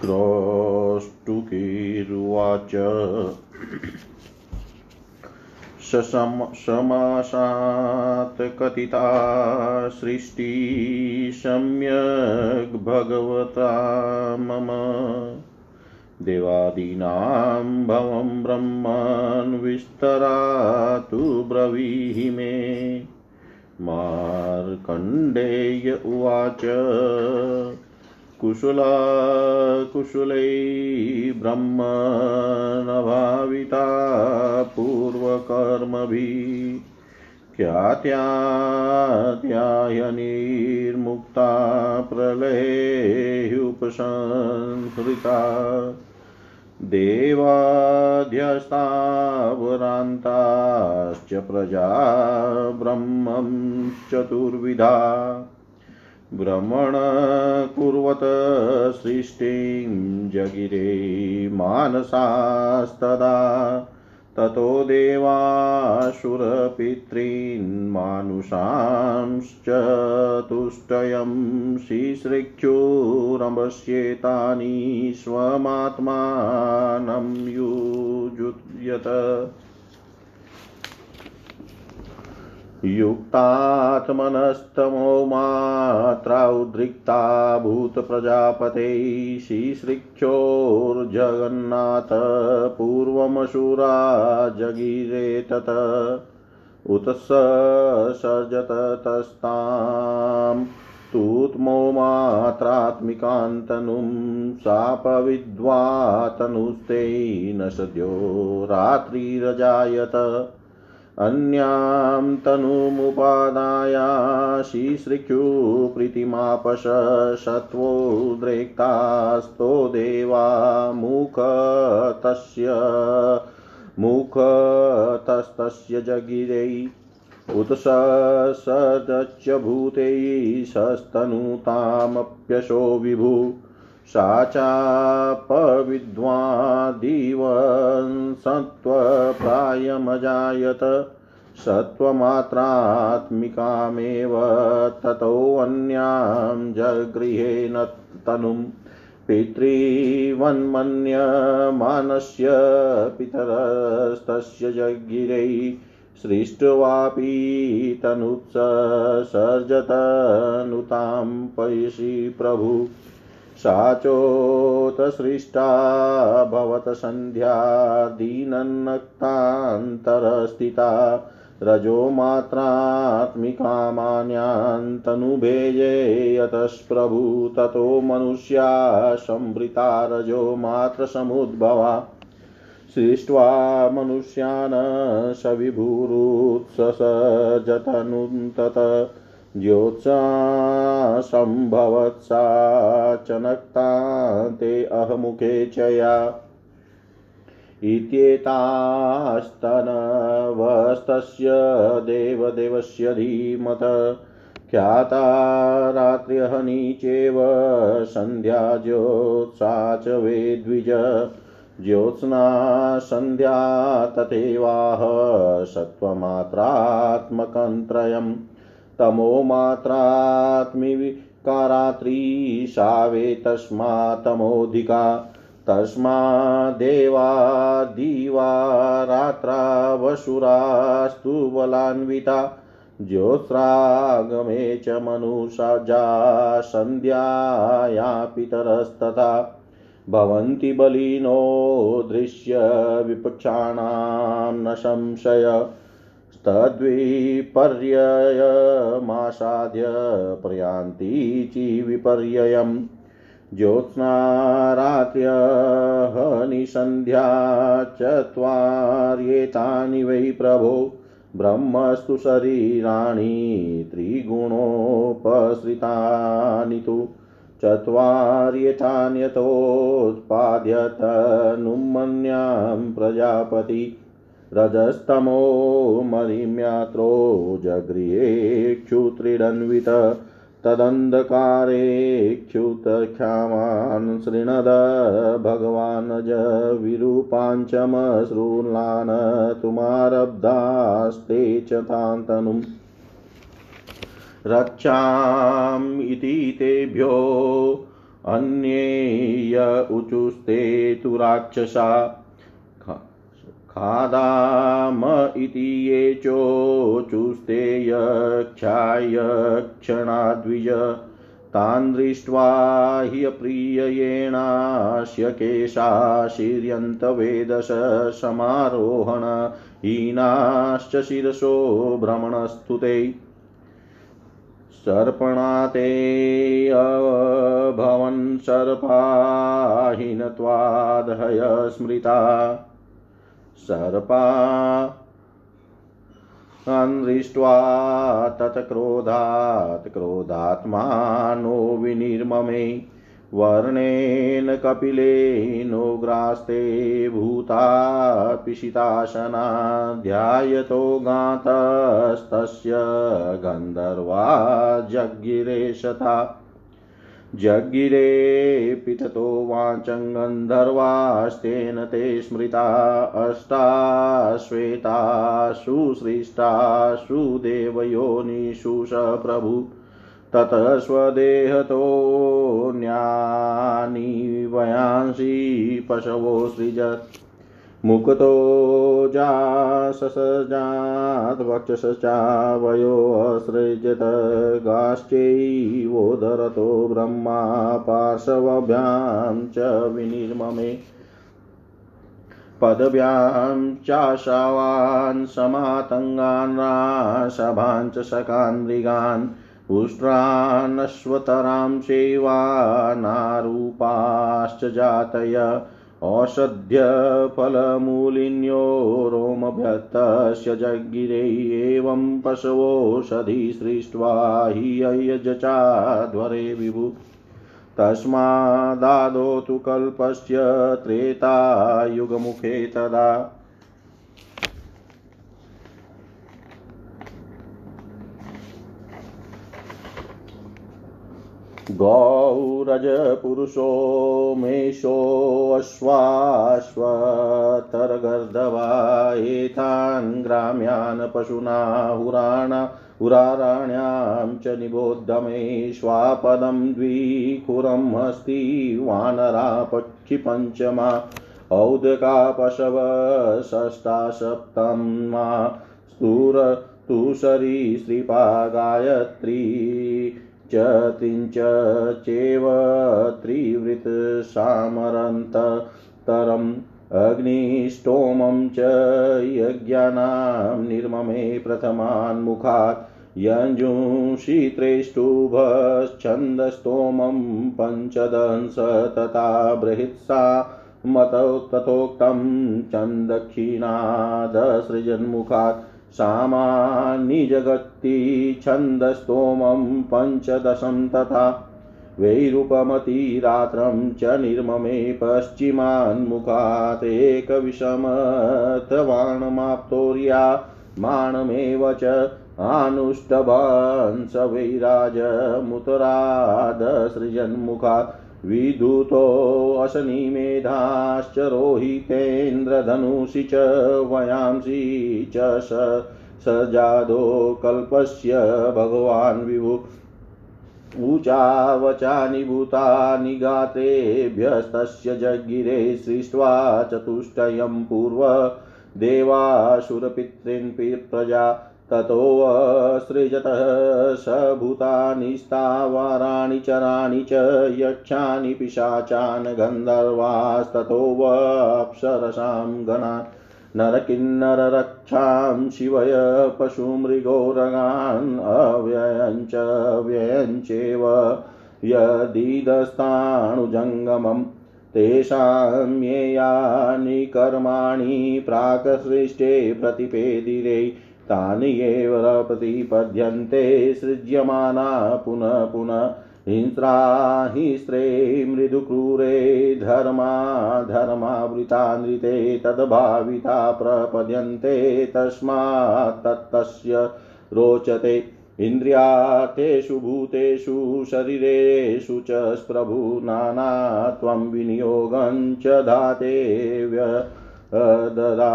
क्रोष्टुकीरुवाच समासात् कथिता सृष्टि सम्यग् भगवता मम। देवादीनां भवं ब्रह्मन् विस्तरातु ब्रवीहि मे। मार्कण्डेय उवाच। कुशला कुशलै ब्रह्मणभाविता पूर्वकर्मभिः ख्यात्याध्यायनिर्मुक्ता प्रलयेऽप्यसंहृता देवाध्यस्तावरान्ताश्च प्रजा ब्रह्मं चतुर्विधा भ्रमण कुर्वत सृष्टिं जगिरे मानसास्तदा। ततो देवासुरपितॄन्मानुषांश्चतुष्टयं शिश्रिक्षुरमस्येतानि स्वमात्मानं युजुयत। युक्तात्मनस्तमो मात्रा उद्रिक्ता भूतप्रजापते श्रीसृक्षोर्जगन्नाथ पूर्वमशुरा जगिरे तत उत सर्जत तस्तां तूत्मो मात्रात्मिकान्तनुं शापविद्वातनुस्ते न सद्यो रात्रिरजायत अन्यां तनुमुपादायाशिश्रिक्युप्रीतिमापश शत्वोद्रेक्तास्तो देवा मुखतस्य मुखतस्तस्य जगिरै उत सदच्च सस्तनुतामप्यशो विभु सा चापविद्वादिवंसत्वप्रायमजायत सत्त्वमात्रात्मिकामेव ततोऽन्यां जगृहेण तनुं पितृवन्मन्यमानस्य पितरस्तस्य जगिरै सृष्ट्वापि तनुत्सर्जतनुतां पयसि प्रभु सा चोत्सृष्टा भवत सन्ध्या दीनन्नक्तान्तरस्थिता रजो मात्रात्मिकामान्यान्तनुभेजे यतस्प्रभु ततो मनुष्या संवृता रजो मात्रसमुद्भवा। सृष्ट्वा मनुष्यान् सविभुरुत्ससजतनुन्तत। ज्योत्सासम्भवत्सा चनक्ता ते अहमुखे च या इत्येतास्तनवस्तस्य देवदेवस्य धीमत ख्याता रात्र्यहनी चेव सन्ध्या ज्योत्सा च वेद्विज ज्योत्स्ना सन्ध्या तथैवाह सत्त्वमात्रात्मकन्त्रयम् तमो मात्रात्मिकारात्री सावे तस्मात्तमोऽधिका तस्मादेवादिवा रात्रा वसुरास्तु बलान्विता। ज्योत्स्रागमे च मनुषजा सन्ध्याया पितरस्तथा भवन्ति बलिनो दृश्य विपक्षाणां न संशय। तद्विपर्ययमासाद्य प्रयान्ति ज्योत्स्नारात्र्यहनिसन्ध्या चत्वार्येतानि वै प्रभो ब्रह्मस्तु शरीराणि त्रिगुणोपसृतानि तु चत्वार्येतान्यतोत्पाद्यतनुमन्यां प्रजापति रजस्तमो मरिम्यात्रो जगृहेक्षुत्रिडन्वित तदन्धकारेक्षुतक्षामान् शृणद भगवानज विरूपाञ्चमश्रूलान् तुमारब्धास्ते च तान्तनुम् रक्षाम् इति तेभ्यो अन्ये य उचुस्ते तु राक्षसा खादाम इति ये चोचुस्ते यक्षायक्षणाद्विज तान् दृष्ट्वा ह्यप्रिययेणास्य केशाशीर्यन्त वेदश समारोहण हीनाश्च शिरसो भ्रमणस्तुते। सर्पणाते अभवन् सर्पाहीनत्वादहय स्मृता। सर्पा। दृष्ट्वा तत्क्रोधात् क्रोधात्मानो विनिर्ममे। वर्णेन कपिलेनोग्रास्ते भूता पिशिताशना ध्यायतो गातस्तस्य गन्धर्वा जज्ञिरेशता जज्ञिरे पिततो वाचं गन्धर्वास्तेन ते स्मृता अष्टाश्वेतासु सृष्टासु देवयोनिषु स प्रभु। ततः स्वदेहतोऽन्यानि वयांसि पशवो सृजत्। मुक्तो जाससजात् वक्षश्चावयोऽसृजत गाश्चैवोदरतो ब्रह्मा पार्श्वभ्यां च विनिर्ममे। पदव्यां चाशावान् समातङ्गान् राशभान् च शकान् मृगान् उष्ट्रानश्वतरां सेवानारूपाश्च जातय। औषध्यफलमूलिन्यो रोमभ्यतस्य जगिरे पशवोषधि सृष्ट्वा हि अयजचाध्वरे विभु। तस्मादादो तु कल्पस्य त्रेतायुगमुखे तदा गौरजपुरुषो मेषोऽश्वाश्वतरगर्दवा एतान् ग्राम्यान् पशुना हुराणा हुराराण्यां च निबोद्धमे श्वापदं द्विखुरम् अस्ति वानरा पक्षिपञ्चमा औदका पशव षष्टा सप्तमा स्तूर तुषरी श्रीपा गायत्री च त्रिञ्च चेव त्रिवृतसामरन्तरम् अग्निष्टोमं च यज्ञानां निर्ममे प्रथमान्मुखात् यञ्जुंषि त्रेष्टुभश्छन्दस्तोमं पञ्चदंश तथा बृहत्सा मत तथोक्तं छन्दक्षिणादसृजन्मुखात् सामान्यजगत्ति छन्दस्तोमं पञ्चदशं तथा वैरूपमतिरात्रं च निर्ममे पश्चिमान्मुखात् एकविषमथवाणमाप्तोर्या माणमेव च आनुष्टभंस वैराजमुतरादसृजन्मुखात् विदुतोऽशनिमेधाश्च रोहितेन्द्रधनुषि च वयांसि च सजादो कल्पस्य भगवान् विभु ऊचावचानि भूतानि गातेभ्यस्तस्य जगिरे सृष्ट्वा चतुष्टयं पूर्व देवासुरपितॄन् प्रजा ततोऽसृजतः स भूतानि स्थावाराणि चराणि च यक्षानि पिशाचान् गन्धर्वास्ततोऽप्सरसां गणान् नरकिन्नररक्षां शिवय पशुमृगोरगान् अव्ययञ्च व्ययञ्चेव यदीदस्ताणुजङ्गमम् तेषां येयानि कर्माणि प्राक्सृष्टे प्रतिपेदिरे तानि एव प्रतिपद्यन्ते सृज्यमाना पुनः पुनः हिंस्रा हिस्रे मृदुक्रूरे धर्मा धर्मावृता नृते तद्भाविता प्रपद्यन्ते तस्मात् रोचते इन्द्रियार्थेषु भूतेषु शरीरेषु च प्रभु नानात्वं विनियोगं च धाते व्यददातस्वयम्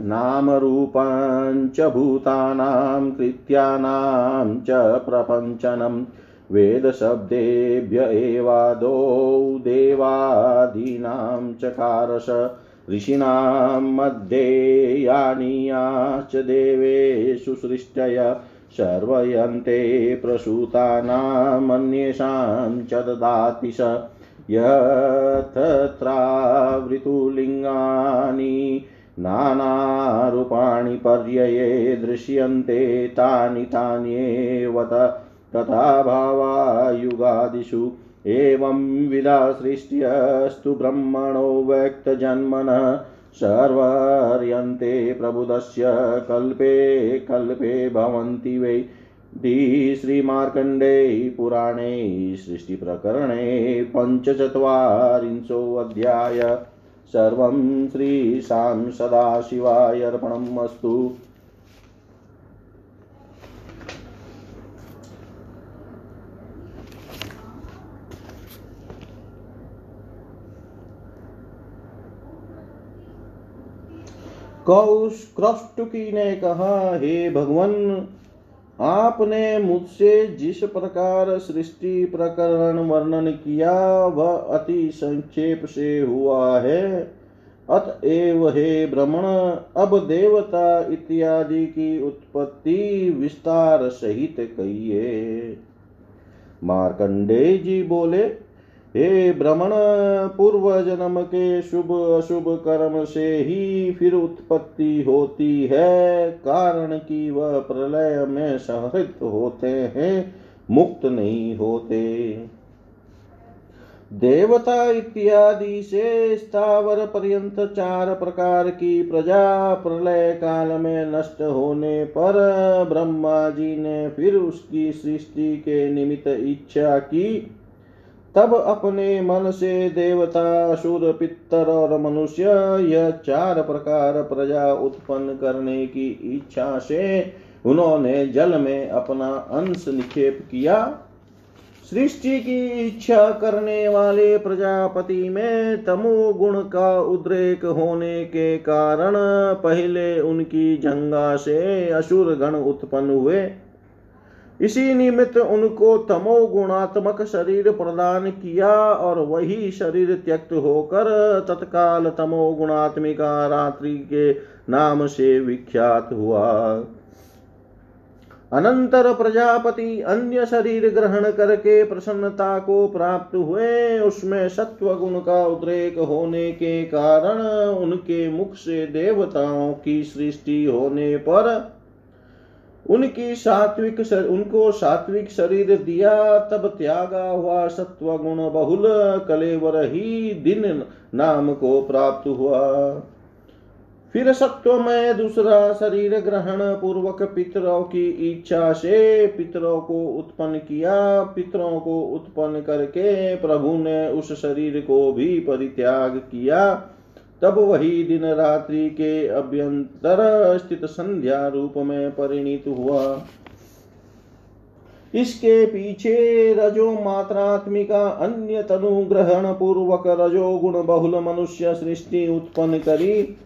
नामरूपाञ्च भूतानां, कृत्यानां च प्रपञ्चनं। वेदशब्देभ्य एवादौ देवादीनां चकारस ऋषीणां मध्ये यानीयाश्च देवेषु सृष्टय। सर्वयन्ते प्रसूतानामन्येषां च ददाति यथत्रावृतुलिङ्गानि नानारूपाणि पर्यये दृश्यन्ते तानि तान्येव तथा भावायुगादिषु एवं सृष्ट्यस्तु ब्रह्मणो व्यक्तजन्मनः सर्वर्यन्ते प्रबुदस्य कल्पे कल्पे भवन्ति वै। श्रीमार्कण्डे पुराणे सृष्टिप्रकरणे पञ्चचत्वारिंशोऽध्याय। सर्वं श्रीशां सदाशिवाय अर्पणम् अस्तु क्रौष्टुकी ने कहा हे भगवान आपने मुझसे जिस प्रकार सृष्टि प्रकरण वर्णन किया, वह अति संक्षेप से हुआ है। अतएव हे भ्रमण अब देवता इत्यादि की उत्पत्ति विस्तार सहित कहिए। मार्कंडे जी बोले हे भ्रमण पूर्व जन्म के शुभ अशुभ कर्म से ही फिर उत्पत्ति होती है। कारण कि वह प्रलय में सहृत होते हैं, मुक्त नहीं होते। देवता इत्यादि से स्थावर पर्यंत चार प्रकार की प्रजा प्रलय काल में नष्ट होने पर ब्रह्मा जी ने फिर उसकी सृष्टि के निमित्त इच्छा की। तब अपने मन से देवता असुर पितर और मनुष्य, यह चार प्रकार प्रजा उत्पन्न करने की इच्छा से उन्होंने जल में अपना अंश निक्षेप किया। सृष्टि की इच्छा करने वाले प्रजापति में तमो गुण का उद्रेक होने के कारण पहले उनकी जंगा से असुर गण उत्पन्न हुए। इसी निमित्त उनको तमो गुणात्मक शरीर प्रदान किया और वही शरीर त्यक्त होकर तत्काल तमो गुणात्मिका रात्रि के नाम से विख्यात हुआ। अनंतर प्रजापति अन्य शरीर ग्रहण करके प्रसन्नता को प्राप्त हुए। उसमें सत्व गुण का उद्रेक होने के कारण उनके मुख से देवताओं की सृष्टि होने पर उनकी सात्विक शर, उनको सात्विक शरीर दिया तब त्यागा हुआ सत्व गुण बहुल कलेवर ही दिन नाम को प्राप्त हुआ। फिर सत्व में दूसरा शरीर ग्रहण पूर्वक पितरों की इच्छा से पितरों को उत्पन्न किया। पितरों को उत्पन्न करके प्रभु ने उस शरीर को भी परित्याग किया। तब वही दिन रात्रि के अभ्यंतर स्थित संध्या रूप में परिणित हुआ। इसके पीछे रजो मात्रात्मिका अन्य तनु ग्रहण पूर्वक रजोगुण बहुल मनुष्य सृष्टि उत्पन्न करी।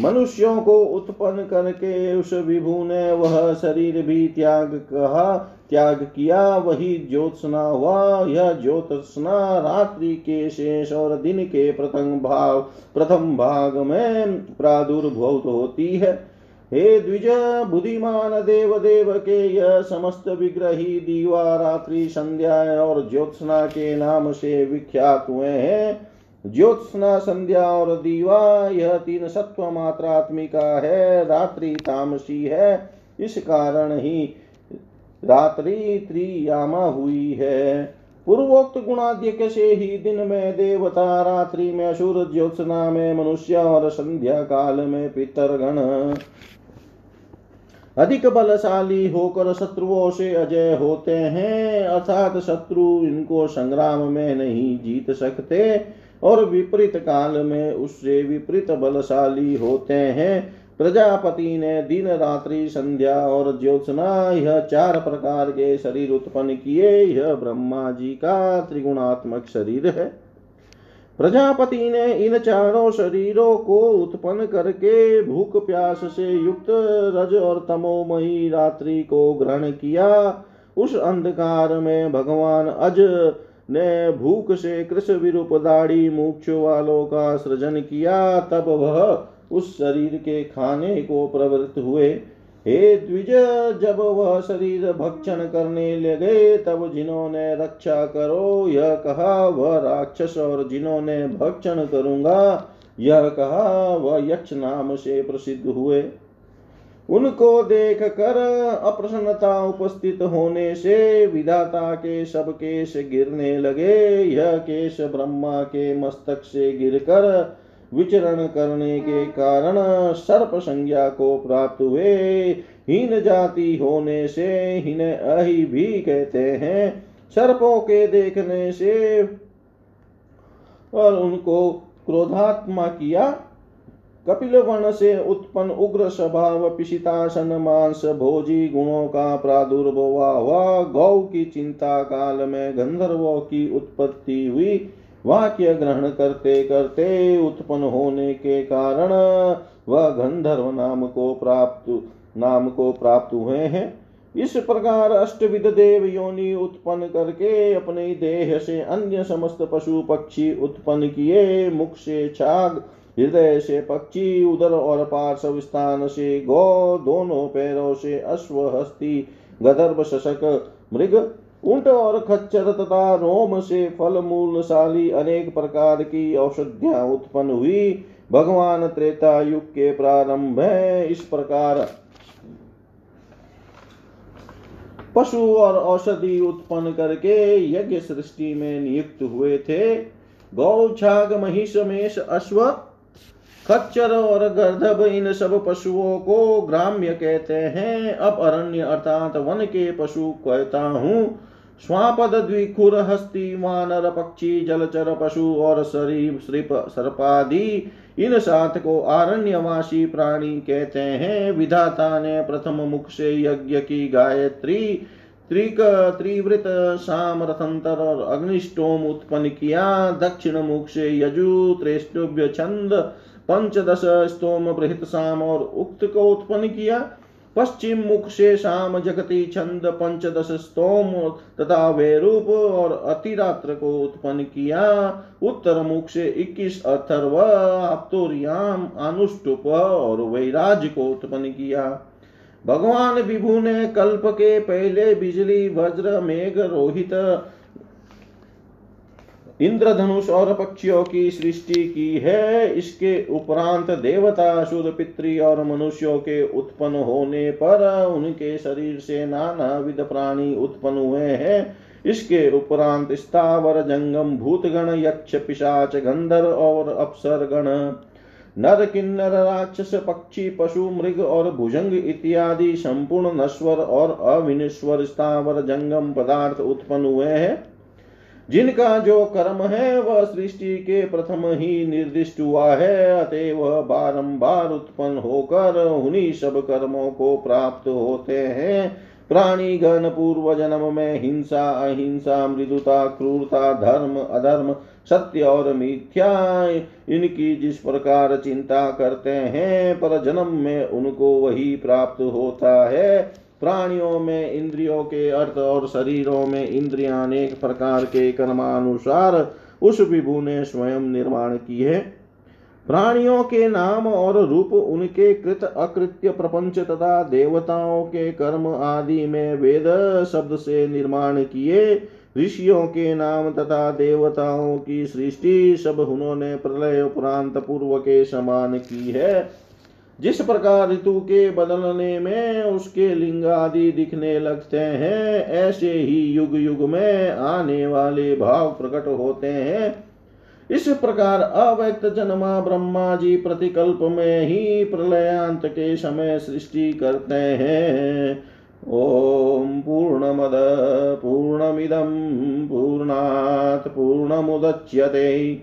मनुष्यों को उत्पन्न करके उस विभु ने वह शरीर भी त्याग कहा, त्याग किया। वही ज्योत्सना हुआ, यह ज्योत्सना रात्रि के शेष और दिन के प्रथम भाव, प्रथम भाग में प्रादुर्भूत होती है। हे द्विज, बुद्धिमान देव देव के यह समस्त विग्रही दीवा रात्रि संध्या और ज्योत्सना के नाम से विख्यात हुए हैं। ज्योत्सना संध्या और दीवा, यह तीन सत्व मात्रात्मिका है, रात्रि तामसी है, इस कारण ही रात्रि त्रियामा हुई है। पूर्वोक्त गुणाध्यक से ही दिन में देवता, रात्रि में असुर, ज्योत्सना में मनुष्य और संध्या काल में पितरगण। अधिक बलशाली होकर शत्रुओं से अजय होते हैं, अर्थात शत्रु इनको संग्राम में नहीं जीत सकते। और विपरीत काल में उससे विपरीत बलशाली होते हैं। प्रजापति ने दिन रात्रि संध्या और ज्योत्सना, यह चार प्रकार के शरीर उत्पन्न किए। यह ब्रह्मा जी का त्रिगुणात्मक शरीर है। प्रजापति ने इन चारों शरीरों को उत्पन्न करके भूख प्यास से युक्त रज और तमोमयी रात्रि को ग्रहण किया। उस अंधकार में भगवान अज ने भूख से कृष विरूप दाढ़ी मोक्ष वालों का सृजन किया, तब वह उस शरीर के खाने को प्रवृत्त हुए। हे द्विज, जब वह शरीर भक्षण करने लगे, तब जिन्होंने रक्षा करो, यह कहा, वह राक्षस और जिन्होंने भक्षण करूँगा, यह कहा, वह यक्ष नाम से प्रसिद्ध हुए। उनको देख कर अप्रसन्नता उपस्थित होने से विधाता के सब केश गिरने लगे। यह केश ब्रह्मा के मस्तक से गिरकर विचरण करने के कारण सर्प संज्ञा को प्राप्त हुए। हीन जाति होने से हीन अहि भी कहते हैं। सर्पों के देखने से और उनको क्रोधात्मा किया कपिल वर्ण से उत्पन्न उग्र स्वभाव पिशितासन, मांस, भोजी, गुणों का प्रादुर्भवा हुआ गौ की चिंता काल में गंधर्वों की उत्पत्ति हुई। वाक्य ग्रहण करते करते उत्पन्न होने के कारण वह गंधर्व नाम को प्राप्त, नाम को प्राप्त हुए हैं। इस प्रकार अष्टविध देव योनि उत्पन्न करके अपने देह से अन्य समस्त पशु पक्षी उत्पन्न किए। मुख से छाग हृदय से पक्षी उदर और पार्श्व स्थान से गौ दोनों पैरों से अश्व हस्ती गदर्भ शशक, मृग, ऊँट और खच्चर तथा रोम से फल मूलशाली अनेक प्रकार की औषधियाँ उत्पन्न हुई। भगवान त्रेता युग के प्रारंभ में इस प्रकार पशु और औषधि उत्पन्न करके यज्ञ सृष्टि में नियुक्त हुए थे। गौ छाग महिष मेष अश्व खच्चर और गर्धब इन सब पशुओं को ग्राम्य कहते हैं। अब अरण्य अर्थात वन के पशु कहता हूँ। स्वापद द्विखुर हस्ती, वानर, पक्षी, जलचर पशु और शरीर, श्रिप, सर्पादि, इन सात को आरण्यवासी प्राणी कहते हैं। विधाता ने प्रथम मुख से यज्ञ की गायत्री, त्रिक, त्रिवृत शाम रथंतर और अग्निष्टोम उत्पन्न किया। दक्षिण मुख से यजु त्रेष्टुभ्य छंद पंचदश स्तोम बृहत शाम और उक्त को उत्पन्न किया। पश्चिम मुख से शाम जगती छंद पंचदश स्तोम तथा वेरूप और अतिरात्र को उत्पन्न किया। उत्तर मुख से इक्कीस अथर्व, आप्तोरियाम, अनुष्टुप और वैराज को उत्पन्न किया। भगवान विभु ने कल्प के पहले बिजली, वज्र, मेघ, रोहित इंद्रधनुष और पक्षियों की सृष्टि की है। इसके उपरांत देवता असुर पितृ और मनुष्यों के उत्पन्न होने पर उनके शरीर से नाना विध प्राणी उत्पन्न हुए हैं। इसके उपरांत स्थावर, जंगम, भूतगण, यक्ष, पिशाच गंधर और अप्सर गण नर, किन्नर, राक्षस, पक्षी, पशु, मृग और भुजंग इत्यादि संपूर्ण नश्वर और अविनिश्वर स्थावर, जंगम पदार्थ उत्पन्न हुए हैं। जिनका जो कर्म है, वह सृष्टि के प्रथम ही निर्दिष्ट हुआ है अतः वह बारंबार उत्पन्न होकर उन्हीं सब कर्मों को प्राप्त होते हैं। प्राणी गण पूर्व जन्म में हिंसा, अहिंसा, मृदुता, क्रूरता, धर्म, अधर्म, सत्य और मिथ्या, इनकी जिस प्रकार चिंता करते हैं, पर जन्म में उनको वही प्राप्त होता है। प्राणियों में, इंद्रियों के अर्थ और शरीरों में इंद्रिया अनेक प्रकार के कर्मानुसार उस विभु ने स्वयं निर्माण की है प्राणियों के नाम और रूप उनके कृत अकृत्य प्रपंच तथा देवताओं के कर्म आदि में वेद शब्द से निर्माण किए। ऋषियों के नाम तथा देवताओं की सृष्टि सब उन्होंने प्रलय, उपरांत, पूर्व के समान की है। जिस प्रकार ऋतु के बदलने में उसके लिंग आदि दिखने लगते हैं, ऐसे ही युग युग में आने वाले भाव प्रकट होते हैं। इस प्रकार अव्यक्त जन्मा ब्रह्मा जी प्रतिकल्प में ही प्रलयांत के समय सृष्टि करते हैं। ओम पूर्णमद पूर्णमिदम पूर्णात्, पूर्णमुदच्यते।